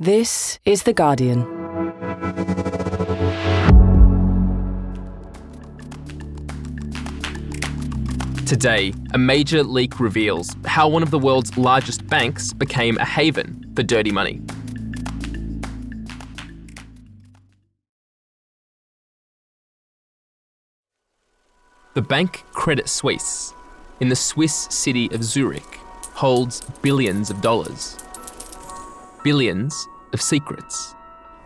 This is The Guardian. Today, a major leak reveals how one of the world's largest banks became a haven for dirty money. The bank Credit Suisse, in the Swiss city of Zurich, holds billions of dollars. Billions of secrets.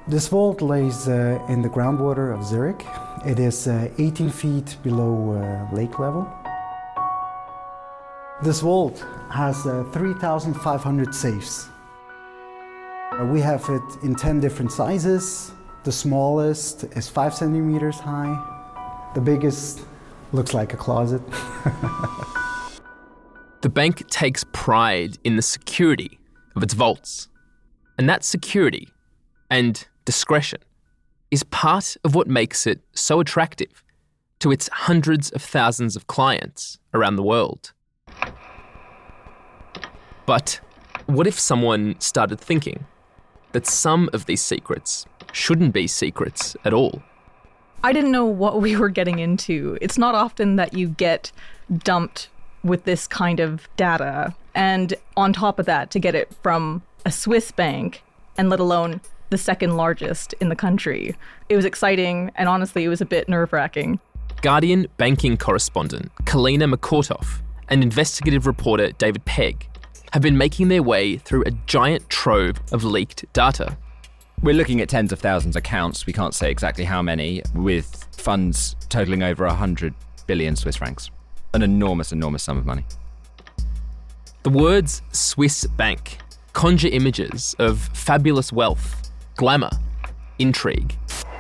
This vault lays uh, in the groundwater of Zurich. It is uh, 18 feet below uh, lake level. This vault has uh, 3,500 safes. Uh, we have it in 10 different sizes. The smallest is 5 centimeters high. The biggest looks like a closet. The bank takes pride in the security of its vaults. And that security and discretion is part of what makes it so attractive to its hundreds of thousands of clients around the world. But what if someone started thinking that some of these secrets shouldn't be secrets at all? I didn't know what we were getting into. It's not often that you get dumped with this kind of data. And on top of that, to get it from a Swiss bank, and let alone the second largest in the country. It was exciting, and honestly, it was a bit nerve wracking. Guardian banking correspondent Kalyeena Makortoff and investigative reporter David Pegg have been making their way through a giant trove of leaked data. We're looking at tens of thousands of accounts. We can't say exactly how many, with funds totaling over 100 billion Swiss francs. An enormous, enormous sum of money. The words Swiss bank conjure images of fabulous wealth, glamour, intrigue.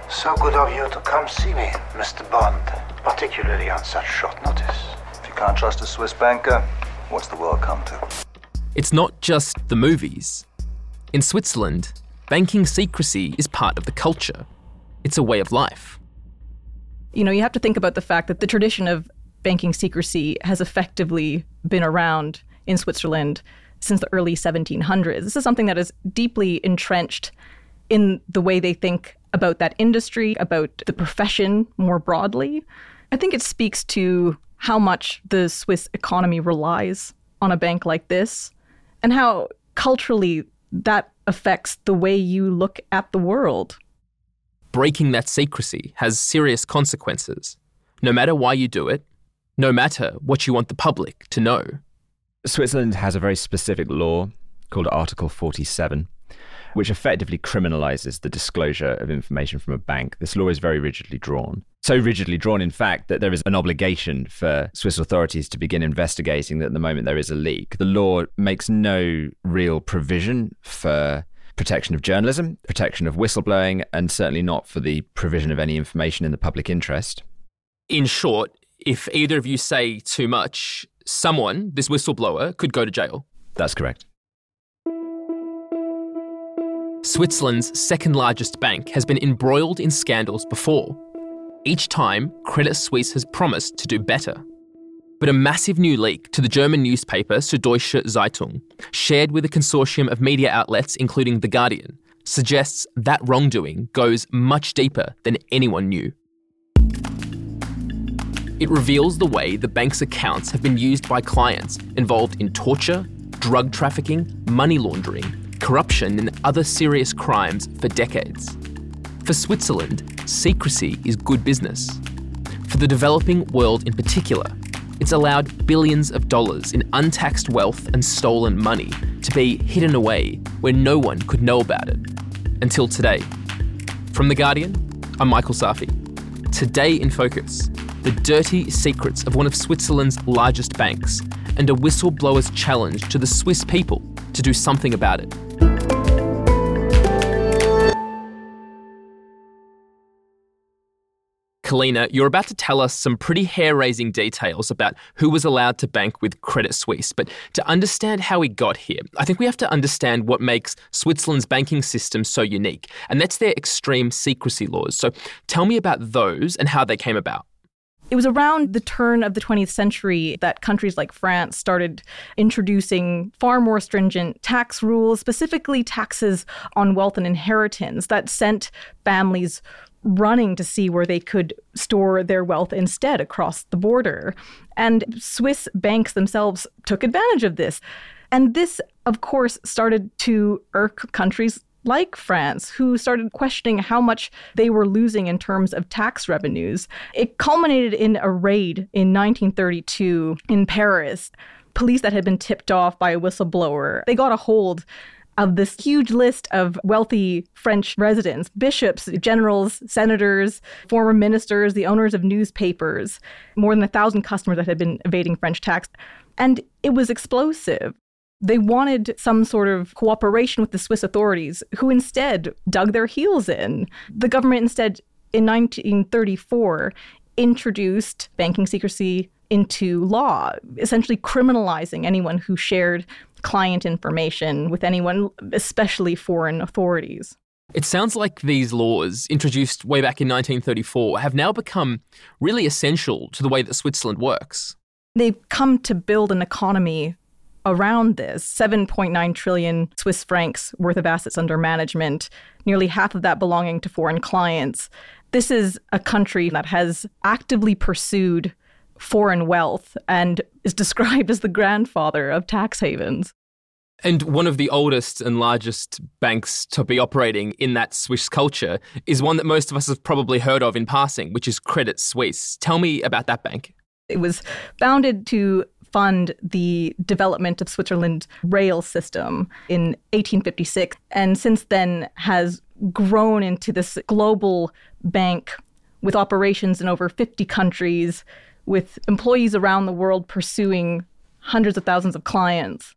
So good of you to come see me, Mr. Bond, particularly on such short notice. If you can't trust a Swiss banker, what's the world come to? It's not just the movies. In Switzerland, banking secrecy is part of the culture. It's a way of life. You know, you have to think about the fact that the tradition of banking secrecy has effectively been around in Switzerland since the early 1700s. This is something that is deeply entrenched in the way they think about that industry, about the profession more broadly. I think it speaks to how much the Swiss economy relies on a bank like this and how culturally that affects the way you look at the world. Breaking that secrecy has serious consequences. No matter why you do it, no matter what you want the public to know. Switzerland has a very specific law called Article 47, which effectively criminalizes the disclosure of information from a bank. This law is very rigidly drawn. So rigidly drawn, in fact, that there is an obligation for Swiss authorities to begin investigating at the moment there is a leak. The law makes no real provision for protection of journalism, protection of whistleblowing, and certainly not for the provision of any information in the public interest. In short, if either of you say too much, someone, this whistleblower, could go to jail. That's correct. Switzerland's second largest bank has been embroiled in scandals before. Each time, Credit Suisse has promised to do better. But a massive new leak to the German newspaper Süddeutsche Zeitung, shared with a consortium of media outlets including The Guardian, suggests that wrongdoing goes much deeper than anyone knew. It reveals the way the bank's accounts have been used by clients involved in torture, drug trafficking, money laundering, corruption, and other serious crimes for decades. For Switzerland, secrecy is good business. For the developing world in particular, it's allowed billions of dollars in untaxed wealth and stolen money to be hidden away where no one could know about it. Until today. From The Guardian, I'm Michael Safi. Today in Focus the dirty secrets of one of Switzerland's largest banks, and a whistleblower's challenge to the Swiss people to do something about it. Kalyeena, you're about to tell us some pretty hair raising details about who was allowed to bank with Credit Suisse. But to understand how we got here, I think we have to understand what makes Switzerland's banking system so unique, and that's their extreme secrecy laws. So tell me about those and how they came about. It was around the turn of the 20th century that countries like France started introducing far more stringent tax rules, specifically taxes on wealth and inheritance that sent families running to see where they could store their wealth instead across the border. And Swiss banks themselves took advantage of this. And this, of course, started to irk countries like France, who started questioning how much they were losing in terms of tax revenues. It culminated in a raid in 1932 in Paris. Police that had been tipped off by a whistleblower, they got a hold of this huge list of wealthy French residents bishops, generals, senators, former ministers, the owners of newspapers, more than a thousand customers that had been evading French tax. And it was explosive. They wanted some sort of cooperation with the Swiss authorities, who instead dug their heels in. The government instead, in 1934, introduced banking secrecy into law, essentially criminalizing anyone who shared client information with anyone, especially foreign authorities. It sounds like these laws, introduced way back in 1934, have now become really essential to the way that Switzerland works. They've come to build an economy around this 7.9 trillion Swiss francs worth of assets under management, nearly half of that belonging to foreign clients. This is a country that has actively pursued foreign wealth and is described as the grandfather of tax havens. And one of the oldest and largest banks to be operating in that Swiss culture is one that most of us have probably heard of in passing, which is Credit Suisse. Tell me about that bank. It was founded to fund the development of Switzerland's rail system in 1856 and since then has grown into this global bank with operations in over 50 countries with employees around the world pursuing hundreds of thousands of clients.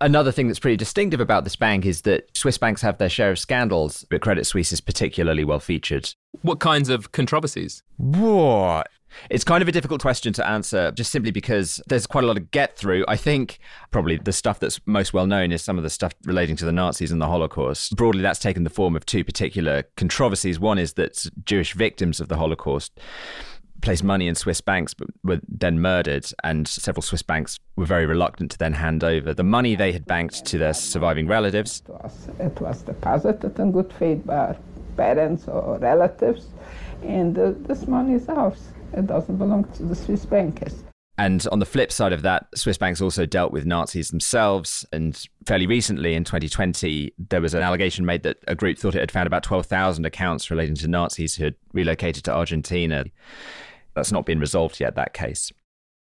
Another thing that's pretty distinctive about this bank is that Swiss banks have their share of scandals, but Credit Suisse is particularly well featured. What kinds of controversies? Whoa. It's kind of a difficult question to answer just simply because there's quite a lot to get through. I think probably the stuff that's most well known is some of the stuff relating to the Nazis and the Holocaust. Broadly, that's taken the form of two particular controversies. One is that Jewish victims of the Holocaust placed money in Swiss banks but were then murdered, and several Swiss banks were very reluctant to then hand over the money they had banked to their surviving relatives. It was, it was deposited in good faith by parents or relatives, and uh, this money is ours. It doesn't belong to the Swiss bankers. And on the flip side of that, Swiss banks also dealt with Nazis themselves. And fairly recently, in 2020, there was an allegation made that a group thought it had found about 12,000 accounts relating to Nazis who had relocated to Argentina. That's not been resolved yet, that case.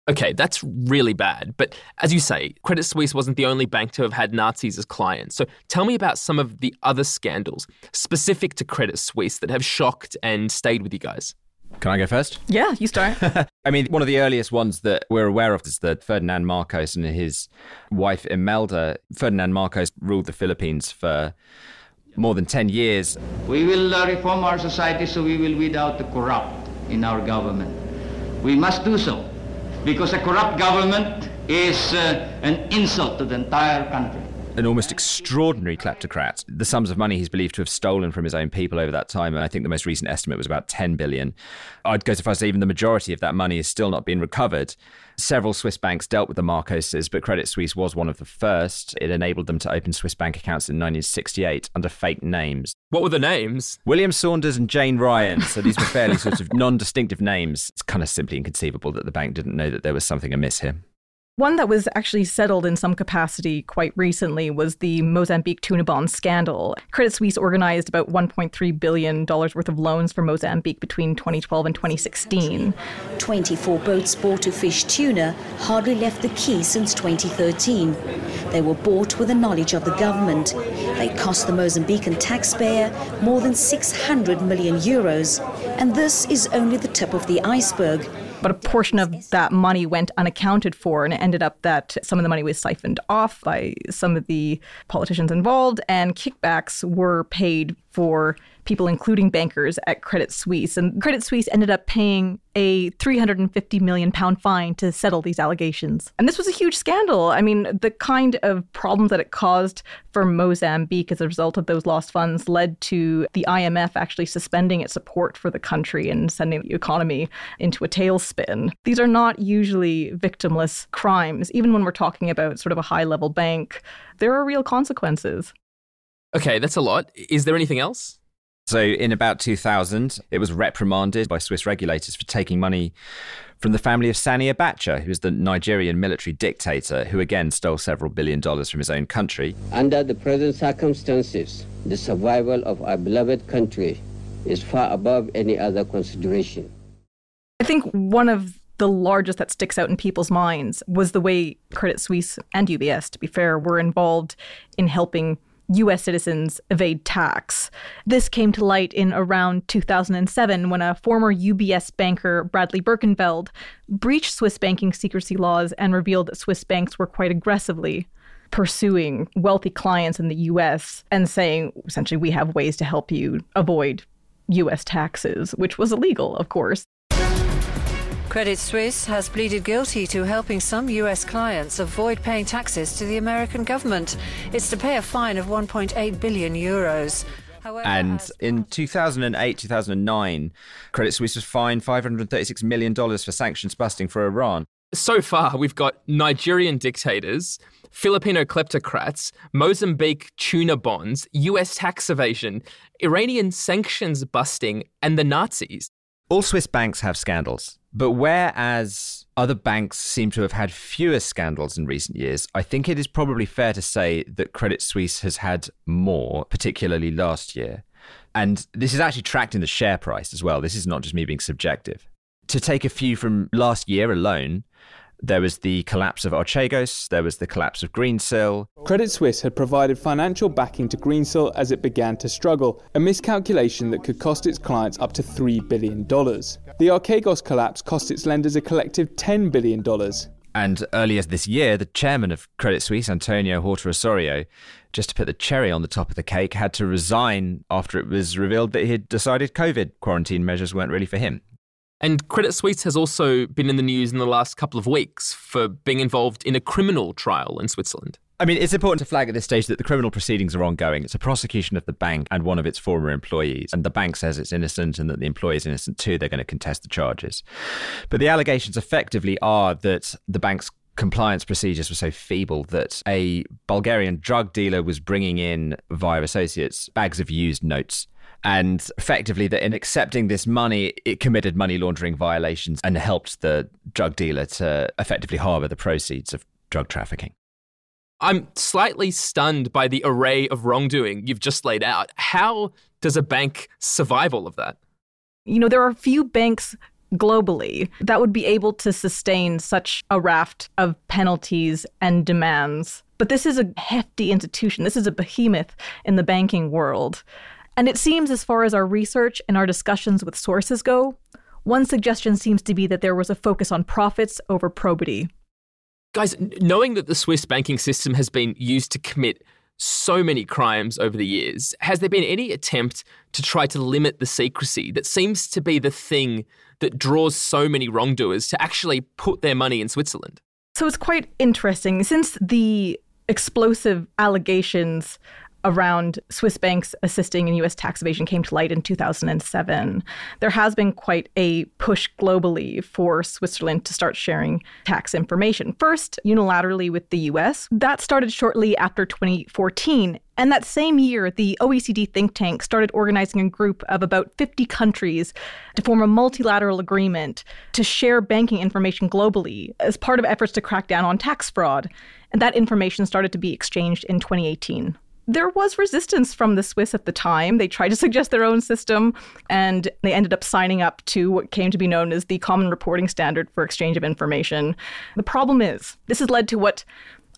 Okay, that's really bad. But as you say, Credit Suisse wasn't the only bank to have had Nazis as clients. So tell me about some of the other scandals specific to Credit Suisse that have shocked and stayed with you guys. Can I go first? Yeah, you start. I mean, one of the earliest ones that we're aware of is that Ferdinand Marcos and his wife Imelda. Ferdinand Marcos ruled the Philippines for more than 10 years. We will uh, reform our society so we will weed out the corrupt in our government. We must do so because a corrupt government is uh, an insult to the entire country. An almost extraordinary kleptocrat. The sums of money he's believed to have stolen from his own people over that time, and I think the most recent estimate was about 10 billion. I'd go so far as to say even the majority of that money is still not being recovered. Several Swiss banks dealt with the Marcoses, but Credit Suisse was one of the first. It enabled them to open Swiss bank accounts in 1968 under fake names. What were the names? William Saunders and Jane Ryan. So these were fairly sort of non distinctive names. It's kind of simply inconceivable that the bank didn't know that there was something amiss here. One that was actually settled in some capacity quite recently was the Mozambique tuna bond scandal. Credit Suisse organized about $1.3 billion worth of loans for Mozambique between 2012 and 2016. 24 boats bought to fish tuna hardly left the quay since 2013. They were bought with the knowledge of the government. They cost the Mozambican taxpayer more than 600 million euros. And this is only the tip of the iceberg but a portion of that money went unaccounted for, and it ended up that some of the money was siphoned off by some of the politicians involved, and kickbacks were paid for people, including bankers at Credit Suisse. And Credit Suisse ended up paying a 350 million pound fine to settle these allegations. And this was a huge scandal. I mean, the kind of problems that it caused for Mozambique as a result of those lost funds led to the IMF actually suspending its support for the country and sending the economy into a tailspin. These are not usually victimless crimes. Even when we're talking about sort of a high level bank, there are real consequences. Okay, that's a lot. Is there anything else? So, in about 2000, it was reprimanded by Swiss regulators for taking money from the family of Sani Abacha, who was the Nigerian military dictator who again stole several billion dollars from his own country. Under the present circumstances, the survival of our beloved country is far above any other consideration. I think one of the largest that sticks out in people's minds was the way Credit Suisse and UBS, to be fair, were involved in helping US citizens evade tax. This came to light in around 2007 when a former UBS banker, Bradley Birkenfeld, breached Swiss banking secrecy laws and revealed that Swiss banks were quite aggressively pursuing wealthy clients in the US and saying, essentially, we have ways to help you avoid US taxes, which was illegal, of course. Credit Suisse has pleaded guilty to helping some U.S. clients avoid paying taxes to the American government. It's to pay a fine of 1.8 billion euros. However, and in 2008 2009, Credit Suisse was fined $536 million for sanctions busting for Iran. So far, we've got Nigerian dictators, Filipino kleptocrats, Mozambique tuna bonds, US tax evasion, Iranian sanctions busting, and the Nazis. All Swiss banks have scandals. But whereas other banks seem to have had fewer scandals in recent years, I think it is probably fair to say that Credit Suisse has had more, particularly last year. And this is actually tracked in the share price as well. This is not just me being subjective. To take a few from last year alone, there was the collapse of Archegos, there was the collapse of Greensill. Credit Suisse had provided financial backing to Greensill as it began to struggle, a miscalculation that could cost its clients up to $3 billion. The Archegos collapse cost its lenders a collective $10 billion. And earlier this year, the chairman of Credit Suisse, Antonio Horta Osorio, just to put the cherry on the top of the cake, had to resign after it was revealed that he had decided COVID quarantine measures weren't really for him. And Credit Suisse has also been in the news in the last couple of weeks for being involved in a criminal trial in Switzerland. I mean, it's important to flag at this stage that the criminal proceedings are ongoing. It's a prosecution of the bank and one of its former employees. And the bank says it's innocent and that the employee is innocent too. They're going to contest the charges. But the allegations effectively are that the bank's compliance procedures were so feeble that a Bulgarian drug dealer was bringing in via associates bags of used notes and effectively that in accepting this money it committed money laundering violations and helped the drug dealer to effectively harbour the proceeds of drug trafficking. I'm slightly stunned by the array of wrongdoing you've just laid out. How does a bank survive all of that? You know there are few banks globally that would be able to sustain such a raft of penalties and demands. But this is a hefty institution. This is a behemoth in the banking world and it seems, as far as our research and our discussions with sources go, one suggestion seems to be that there was a focus on profits over probity. Guys, knowing that the Swiss banking system has been used to commit so many crimes over the years, has there been any attempt to try to limit the secrecy that seems to be the thing that draws so many wrongdoers to actually put their money in Switzerland? So it's quite interesting. Since the explosive allegations around Swiss banks assisting in US tax evasion came to light in 2007, there has been quite a push globally for Switzerland to start sharing tax information. First, unilaterally with the US. That started shortly after 2014. And that same year, the OECD think tank started organizing a group of about 50 countries to form a multilateral agreement to share banking information globally as part of efforts to crack down on tax fraud. And that information started to be exchanged in 2018 there was resistance from the Swiss at the time. They tried to suggest their own system, and they ended up signing up to what came to be known as the Common Reporting Standard for Exchange of Information. The problem is, this has led to what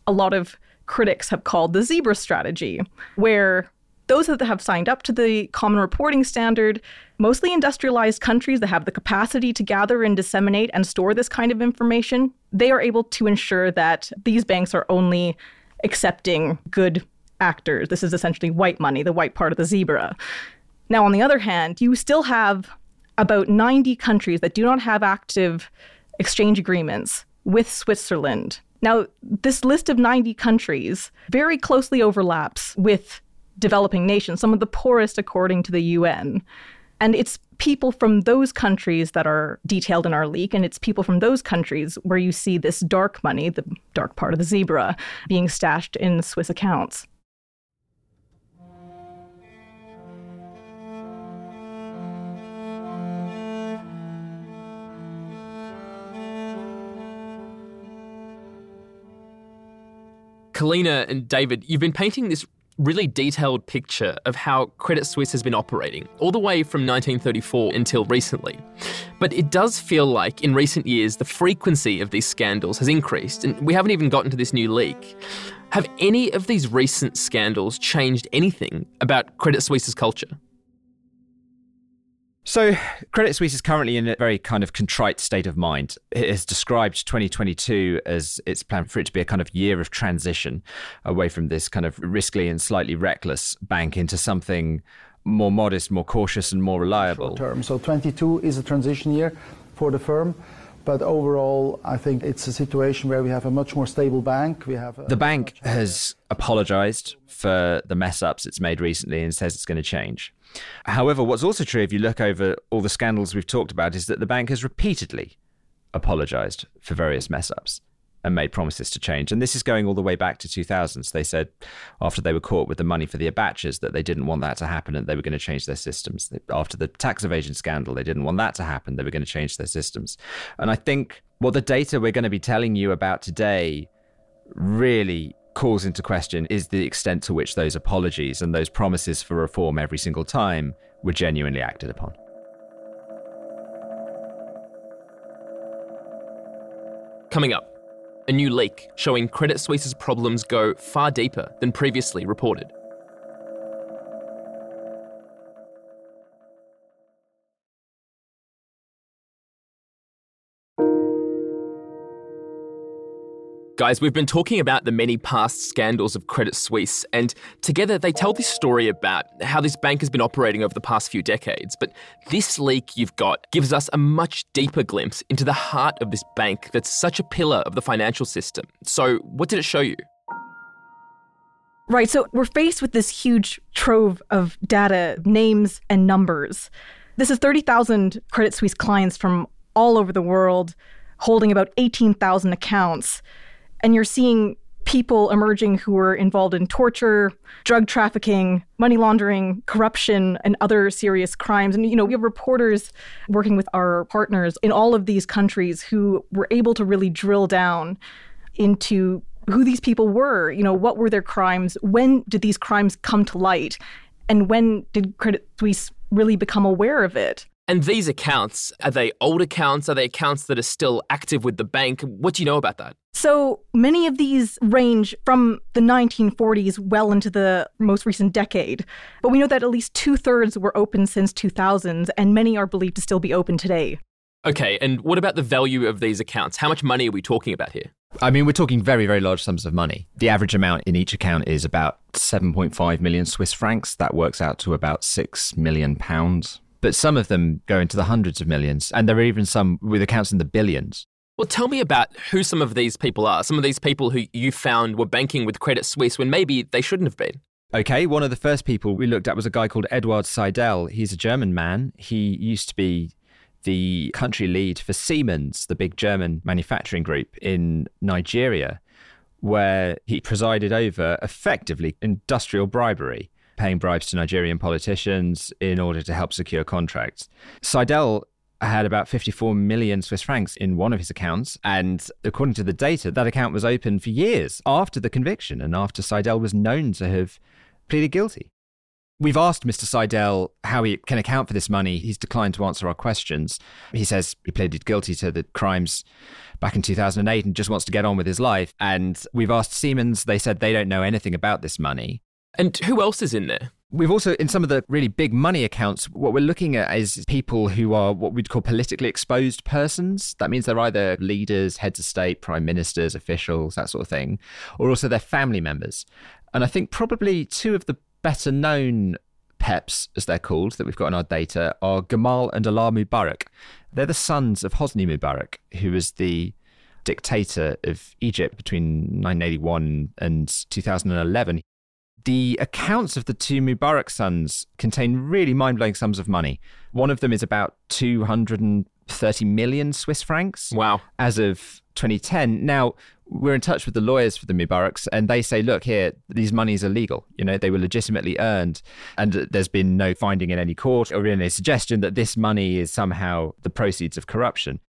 a lot of critics have called the zebra strategy, where those that have signed up to the Common Reporting Standard, mostly industrialized countries that have the capacity to gather and disseminate and store this kind of information, they are able to ensure that these banks are only accepting good actors. This is essentially white money, the white part of the zebra. Now, on the other hand, you still have about 90 countries that do not have active exchange agreements with Switzerland. Now, this list of 90 countries very closely overlaps with developing nations, some of the poorest according to the UN. And it's people from those countries that are detailed in our leak, and it's people from those countries where you see this dark money, the dark part of the zebra, being stashed in Swiss accounts. Kalyeena and David, you've been painting this really detailed picture of how Credit Suisse has been operating, all the way from 1934 until recently. But it does feel like in recent years the frequency of these scandals has increased, and we haven't even gotten to this new leak. Have any of these recent scandals changed anything about Credit Suisse's culture? So, Credit Suisse is currently in a very kind of contrite state of mind. It has described 2022 as its plan for it to be a kind of year of transition away from this kind of risky and slightly reckless bank into something more modest, more cautious, and more reliable. Short term. So, 22 is a transition year for the firm. But overall, I think it's a situation where we have a much more stable bank. We have the bank has apologized for the mess ups it's made recently and says it's going to change. However, what's also true if you look over all the scandals we've talked about is that the bank has repeatedly apologized for various mess ups and made promises to change. And this is going all the way back to 2000s. They said after they were caught with the money for the Abachas that they didn't want that to happen and they were going to change their systems. After the tax evasion scandal, they didn't want that to happen. They were going to change their systems. And I think what the data we're going to be telling you about today really calls into question is the extent to which those apologies and those promises for reform every single time were genuinely acted upon. Coming up, a new leak showing Credit Suisse's problems go far deeper than previously reported. Guys, we've been talking about the many past scandals of Credit Suisse, and together they tell this story about how this bank has been operating over the past few decades. But this leak you've got gives us a much deeper glimpse into the heart of this bank that's such a pillar of the financial system. So, what did it show you? Right, so we're faced with this huge trove of data, names, and numbers. This is 30,000 Credit Suisse clients from all over the world holding about 18,000 accounts and you're seeing people emerging who are involved in torture, drug trafficking, money laundering, corruption, and other serious crimes. And, you know, we have reporters working with our partners in all of these countries who were able to really drill down into who these people were, you know, what were their crimes, when did these crimes come to light, and when did Credit Suisse really become aware of it? And these accounts, are they old accounts? Are they accounts that are still active with the bank? What do you know about that? So many of these range from the 1940s well into the most recent decade. But we know that at least two thirds were open since 2000s, and many are believed to still be open today. Okay, and what about the value of these accounts? How much money are we talking about here? I mean, we're talking very, very large sums of money. The average amount in each account is about 7.5 million Swiss francs. That works out to about 6 million pounds but some of them go into the hundreds of millions, and there are even some with accounts in the billions. Well, tell me about who some of these people are. Some of these people who you found were banking with Credit Suisse when maybe they shouldn't have been. Okay, one of the first people we looked at was a guy called Eduard Seidel. He's a German man. He used to be the country lead for Siemens, the big German manufacturing group in Nigeria, where he presided over effectively industrial bribery paying bribes to Nigerian politicians in order to help secure contracts. Seidel had about 54 million Swiss francs in one of his accounts. And according to the data, that account was open for years after the conviction and after Seidel was known to have pleaded guilty. We've asked Mr. Seidel how he can account for this money. He's declined to answer our questions. He says he pleaded guilty to the crimes back in 2008 and just wants to get on with his life. And we've asked Siemens, they said they don't know anything about this money. And who else is in there? We've also, in some of the really big money accounts, what we're looking at is people who are what we'd call politically exposed persons. That means they're either leaders, heads of state, prime ministers, officials, that sort of thing, or also their family members. And I think probably two of the better known PEPs, as they're called, that we've got in our data are Gamal and Alaa Mubarak. They're the sons of Hosni Mubarak, who was the dictator of Egypt between 1981 and 2011. The accounts of the two Mubarak sons contain really mind blowing sums of money. One of them is about 230 million Swiss francs. Wow. As of 2010. Now, we're in touch with the lawyers for the Mubaraks, and they say, look, here, these monies are legal. You know, they were legitimately earned, and there's been no finding in any court or any suggestion that this money is somehow the proceeds of corruption.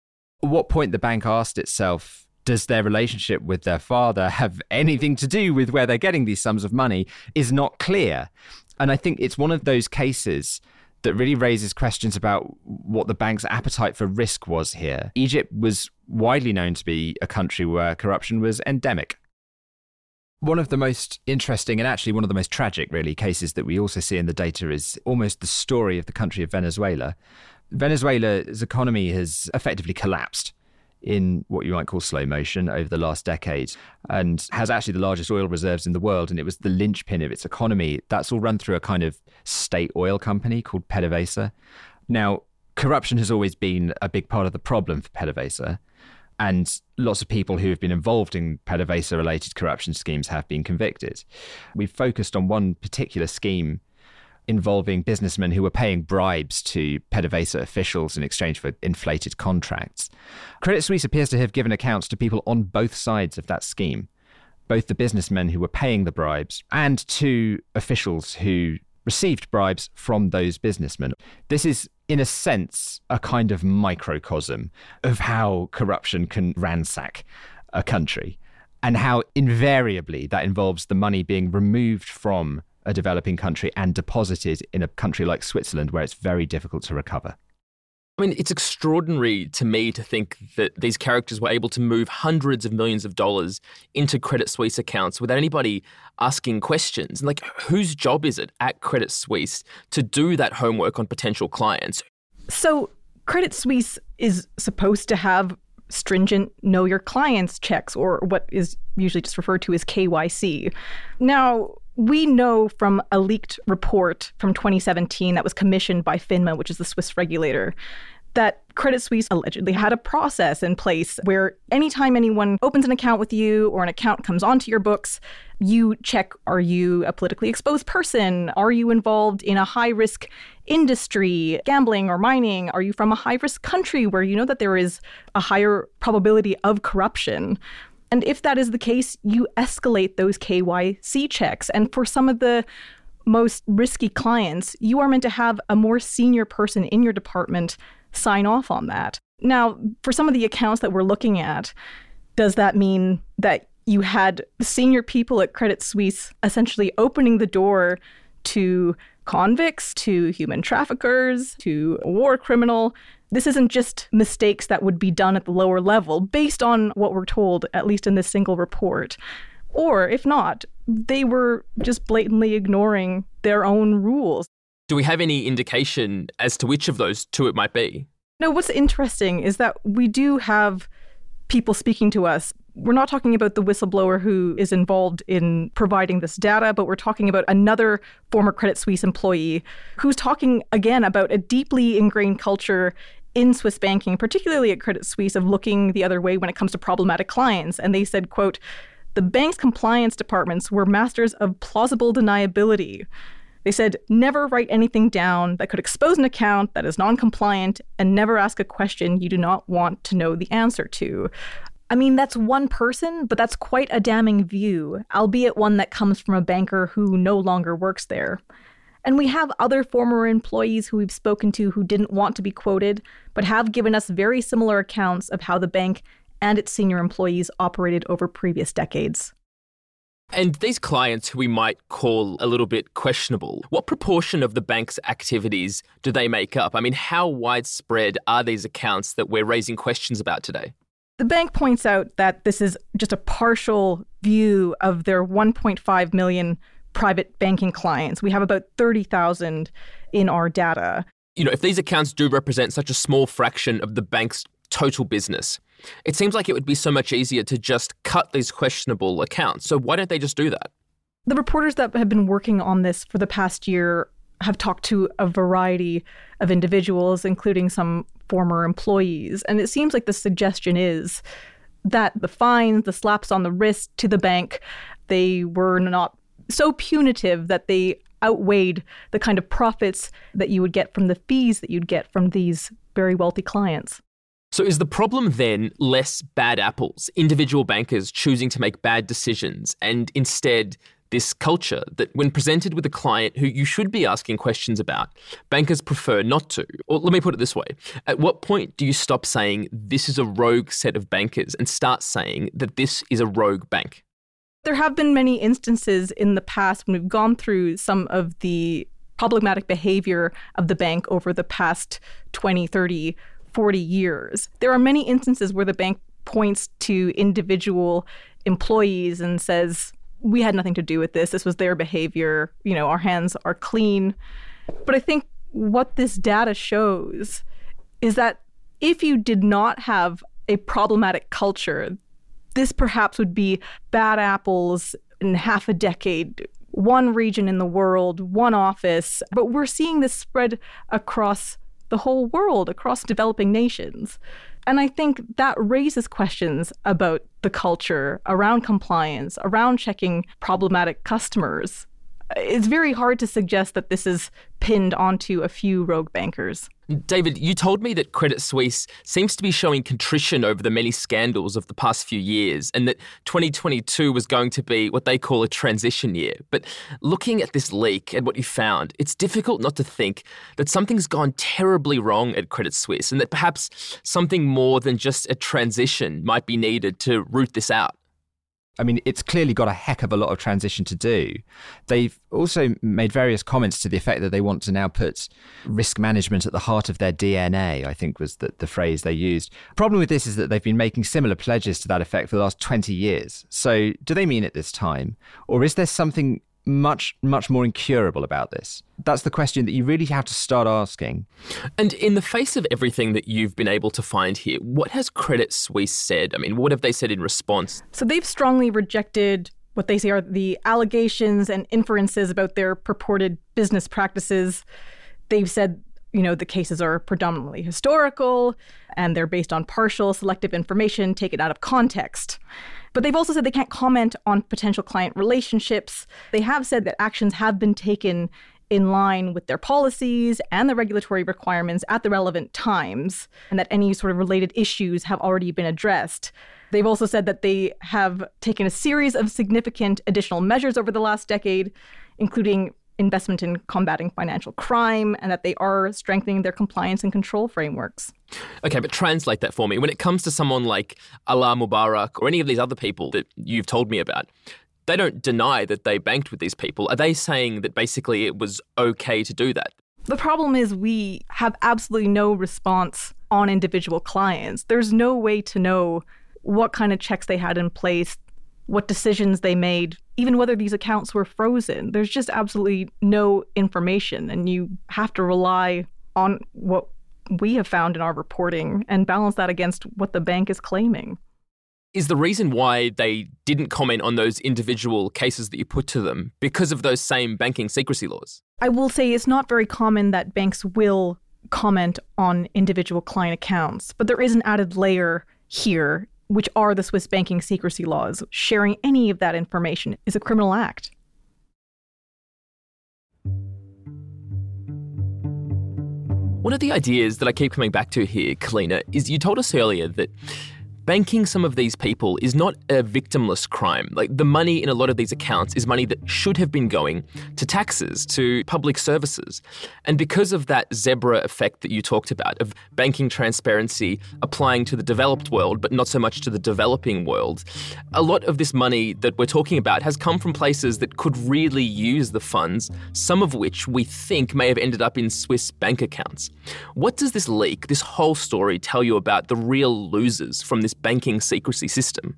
At what point the bank asked itself, does their relationship with their father have anything to do with where they're getting these sums of money is not clear. And I think it's one of those cases that really raises questions about what the bank's appetite for risk was here. Egypt was widely known to be a country where corruption was endemic. One of the most interesting and actually one of the most tragic, really, cases that we also see in the data is almost the story of the country of Venezuela. Venezuela's economy has effectively collapsed in what you might call slow motion over the last decade and has actually the largest oil reserves in the world. And it was the linchpin of its economy. That's all run through a kind of state oil company called PDVSA. Now, corruption has always been a big part of the problem for PDVSA. And lots of people who have been involved in PDVSA related corruption schemes have been convicted. We've focused on one particular scheme involving businessmen who were paying bribes to PDVSA officials in exchange for inflated contracts. Credit Suisse appears to have given accounts to people on both sides of that scheme, both the businessmen who were paying the bribes and to officials who received bribes from those businessmen. This is, in a sense, a kind of microcosm of how corruption can ransack a country and how invariably that involves the money being removed from a developing country and deposited in a country like Switzerland where it's very difficult to recover. I mean, it's extraordinary to me to think that these characters were able to move hundreds of millions of dollars into Credit Suisse accounts without anybody asking questions. Like, whose job is it at Credit Suisse to do that homework on potential clients? So, Credit Suisse is supposed to have stringent know your clients checks, or what is usually just referred to as KYC. Now, we know from a leaked report from 2017 that was commissioned by FINMA, which is the Swiss regulator, that Credit Suisse allegedly had a process in place where anytime anyone opens an account with you or an account comes onto your books, you check are you a politically exposed person? Are you involved in a high risk industry, gambling or mining? Are you from a high risk country where you know that there is a higher probability of corruption? And if that is the case, you escalate those KYC checks. And for some of the most risky clients, you are meant to have a more senior person in your department sign off on that. Now, for some of the accounts that we're looking at, does that mean that you had senior people at Credit Suisse essentially opening the door to convicts, to human traffickers, to war criminal this isn't just mistakes that would be done at the lower level based on what we're told, at least in this single report. Or if not, they were just blatantly ignoring their own rules. Do we have any indication as to which of those two it might be? No, what's interesting is that we do have people speaking to us. We're not talking about the whistleblower who is involved in providing this data, but we're talking about another former Credit Suisse employee who's talking again about a deeply ingrained culture in Swiss banking, particularly at Credit Suisse, of looking the other way when it comes to problematic clients. And they said, quote, the bank's compliance departments were masters of plausible deniability. They said, never write anything down that could expose an account that is non compliant and never ask a question you do not want to know the answer to. I mean, that's one person, but that's quite a damning view, albeit one that comes from a banker who no longer works there. And we have other former employees who we've spoken to who didn't want to be quoted, but have given us very similar accounts of how the bank and its senior employees operated over previous decades. And these clients who we might call a little bit questionable, what proportion of the bank's activities do they make up? I mean, how widespread are these accounts that we're raising questions about today? The bank points out that this is just a partial view of their 1.5 million private banking clients. We have about 30,000 in our data. You know, if these accounts do represent such a small fraction of the bank's total business, it seems like it would be so much easier to just cut these questionable accounts. So why don't they just do that? The reporters that have been working on this for the past year have talked to a variety of individuals, including some former employees. And it seems like the suggestion is that the fines, the slaps on the wrist to the bank, they were not so punitive that they outweighed the kind of profits that you would get from the fees that you'd get from these very wealthy clients. So, is the problem then less bad apples, individual bankers choosing to make bad decisions, and instead this culture that when presented with a client who you should be asking questions about, bankers prefer not to? Or let me put it this way At what point do you stop saying this is a rogue set of bankers and start saying that this is a rogue bank? There have been many instances in the past when we've gone through some of the problematic behavior of the bank over the past 20, 30, 40 years. There are many instances where the bank points to individual employees and says, we had nothing to do with this. This was their behavior. You know, our hands are clean. But I think what this data shows is that if you did not have a problematic culture, this perhaps would be bad apples in half a decade, one region in the world, one office. But we're seeing this spread across the whole world, across developing nations. And I think that raises questions about the culture around compliance, around checking problematic customers. It's very hard to suggest that this is pinned onto a few rogue bankers. David, you told me that Credit Suisse seems to be showing contrition over the many scandals of the past few years and that 2022 was going to be what they call a transition year. But looking at this leak and what you found, it's difficult not to think that something's gone terribly wrong at Credit Suisse and that perhaps something more than just a transition might be needed to root this out. I mean, it's clearly got a heck of a lot of transition to do. They've also made various comments to the effect that they want to now put risk management at the heart of their DNA, I think was the, the phrase they used. Problem with this is that they've been making similar pledges to that effect for the last 20 years. So do they mean it this time? Or is there something much, much more incurable about this? That's the question that you really have to start asking. And in the face of everything that you've been able to find here, what has Credit Suisse said? I mean, what have they said in response? So they've strongly rejected what they say are the allegations and inferences about their purported business practices. They've said, you know, the cases are predominantly historical and they're based on partial selective information taken out of context. But they've also said they can't comment on potential client relationships. They have said that actions have been taken in line with their policies and the regulatory requirements at the relevant times, and that any sort of related issues have already been addressed. They've also said that they have taken a series of significant additional measures over the last decade, including investment in combating financial crime and that they are strengthening their compliance and control frameworks. Okay, but translate that for me. When it comes to someone like Alaa Mubarak or any of these other people that you've told me about, they don't deny that they banked with these people. Are they saying that basically it was okay to do that? The problem is we have absolutely no response on individual clients. There's no way to know what kind of checks they had in place, what decisions they made, even whether these accounts were frozen. There's just absolutely no information, and you have to rely on what we have found in our reporting and balance that against what the bank is claiming. Is the reason why they didn't comment on those individual cases that you put to them because of those same banking secrecy laws? I will say it's not very common that banks will comment on individual client accounts, but there is an added layer here which are the Swiss banking secrecy laws. Sharing any of that information is a criminal act. One of the ideas that I keep coming back to here, Kalyeena, is you told us earlier that banking some of these people is not a victimless crime. Like the money in a lot of these accounts is money that should have been going to taxes, to public services. And because of that zebra effect that you talked about of banking transparency applying to the developed world, but not so much to the developing world, a lot of this money that we're talking about has come from places that could really use the funds, some of which we think may have ended up in Swiss bank accounts. What does this leak, this whole story, tell you about the real losers from this banking secrecy system.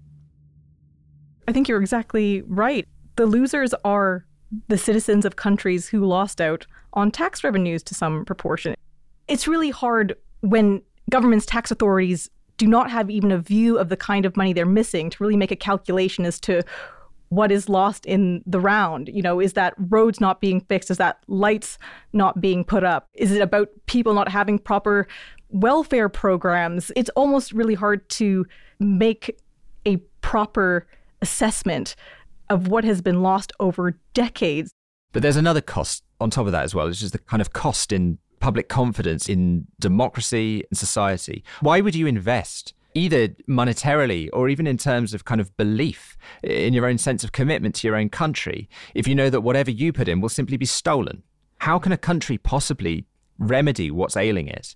I think you're exactly right. The losers are the citizens of countries who lost out on tax revenues to some proportion. It's really hard when governments, tax authorities do not have even a view of the kind of money they're missing to really make a calculation as to what is lost in the round? You know, is that roads not being fixed? Is that lights not being put up? Is it about people not having proper welfare programs? It's almost really hard to make a proper assessment of what has been lost over decades. But there's another cost on top of that as well, which is the kind of cost in public confidence in democracy and society. Why would you invest either monetarily or even in terms of kind of belief in your own sense of commitment to your own country if you know that whatever you put in will simply be stolen? How can a country possibly remedy what's ailing it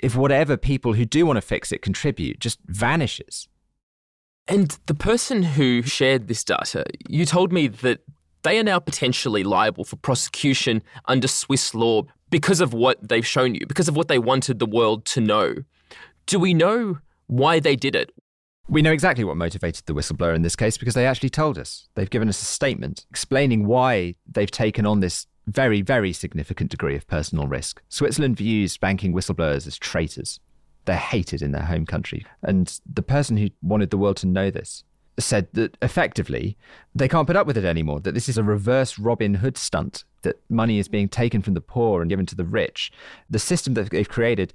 if whatever people who do want to fix it contribute just vanishes? And the person who shared this data, you told me that they are now potentially liable for prosecution under Swiss law because of what they've shown you, because of what they wanted the world to know. Do we know why they did it? We know exactly what motivated the whistleblower in this case because they actually told us. They've given us a statement explaining why they've taken on this very, very significant degree of personal risk. Switzerland views banking whistleblowers as traitors. They're hated in their home country. And the person who wanted the world to know this said that effectively they can't put up with it anymore, that this is a reverse Robin Hood stunt, that money is being taken from the poor and given to the rich. The system that they've created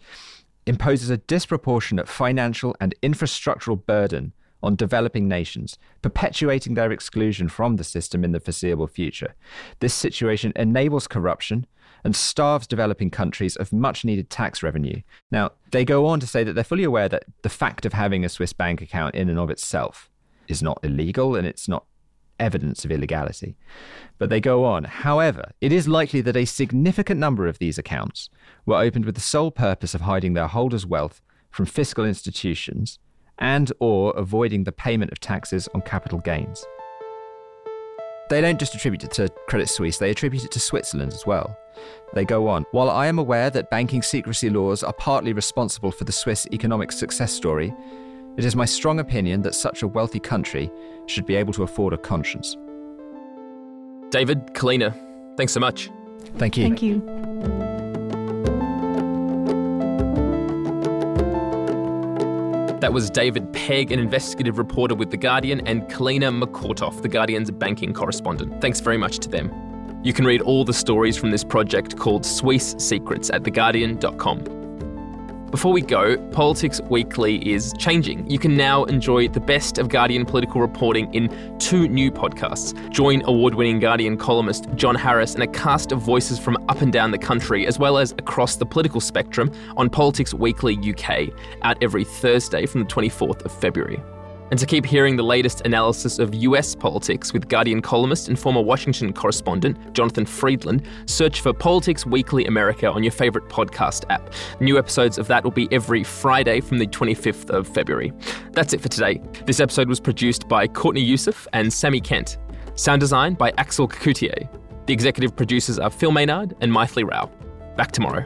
imposes a disproportionate financial and infrastructural burden on developing nations, perpetuating their exclusion from the system in the foreseeable future. This situation enables corruption and starves developing countries of much needed tax revenue. Now, they go on to say that they're fully aware that the fact of having a Swiss bank account in and of itself is not illegal and it's not evidence of illegality. But they go on. However, it is likely that a significant number of these accounts were opened with the sole purpose of hiding their holders' wealth from fiscal institutions and or avoiding the payment of taxes on capital gains. They don't just attribute it to Credit Suisse, they attribute it to Switzerland as well. They go on. While I am aware that banking secrecy laws are partly responsible for the Swiss economic success story, it is my strong opinion that such a wealthy country should be able to afford a conscience. David, Kalyeena, thanks so much. Thank you. Thank you. That was David Pegg, an investigative reporter with The Guardian, and Kalyeena Makortoff, The Guardian's banking correspondent. Thanks very much to them. You can read all the stories from this project called Swiss Secrets at theguardian.com. Before we go, Politics Weekly is changing. You can now enjoy the best of Guardian political reporting in two new podcasts. Join award winning Guardian columnist John Harris and a cast of voices from up and down the country, as well as across the political spectrum, on Politics Weekly UK, out every Thursday from the 24th of February. And to keep hearing the latest analysis of US politics with Guardian columnist and former Washington correspondent Jonathan Freedland, search for Politics Weekly America on your favourite podcast app. New episodes of that will be every Friday from the 25th of February. That's it for today. This episode was produced by Courtney Youssef and Sammy Kent. Sound design by Axel Kacoutié. The executive producers are Phil Maynard and Mythili Rao. Back tomorrow.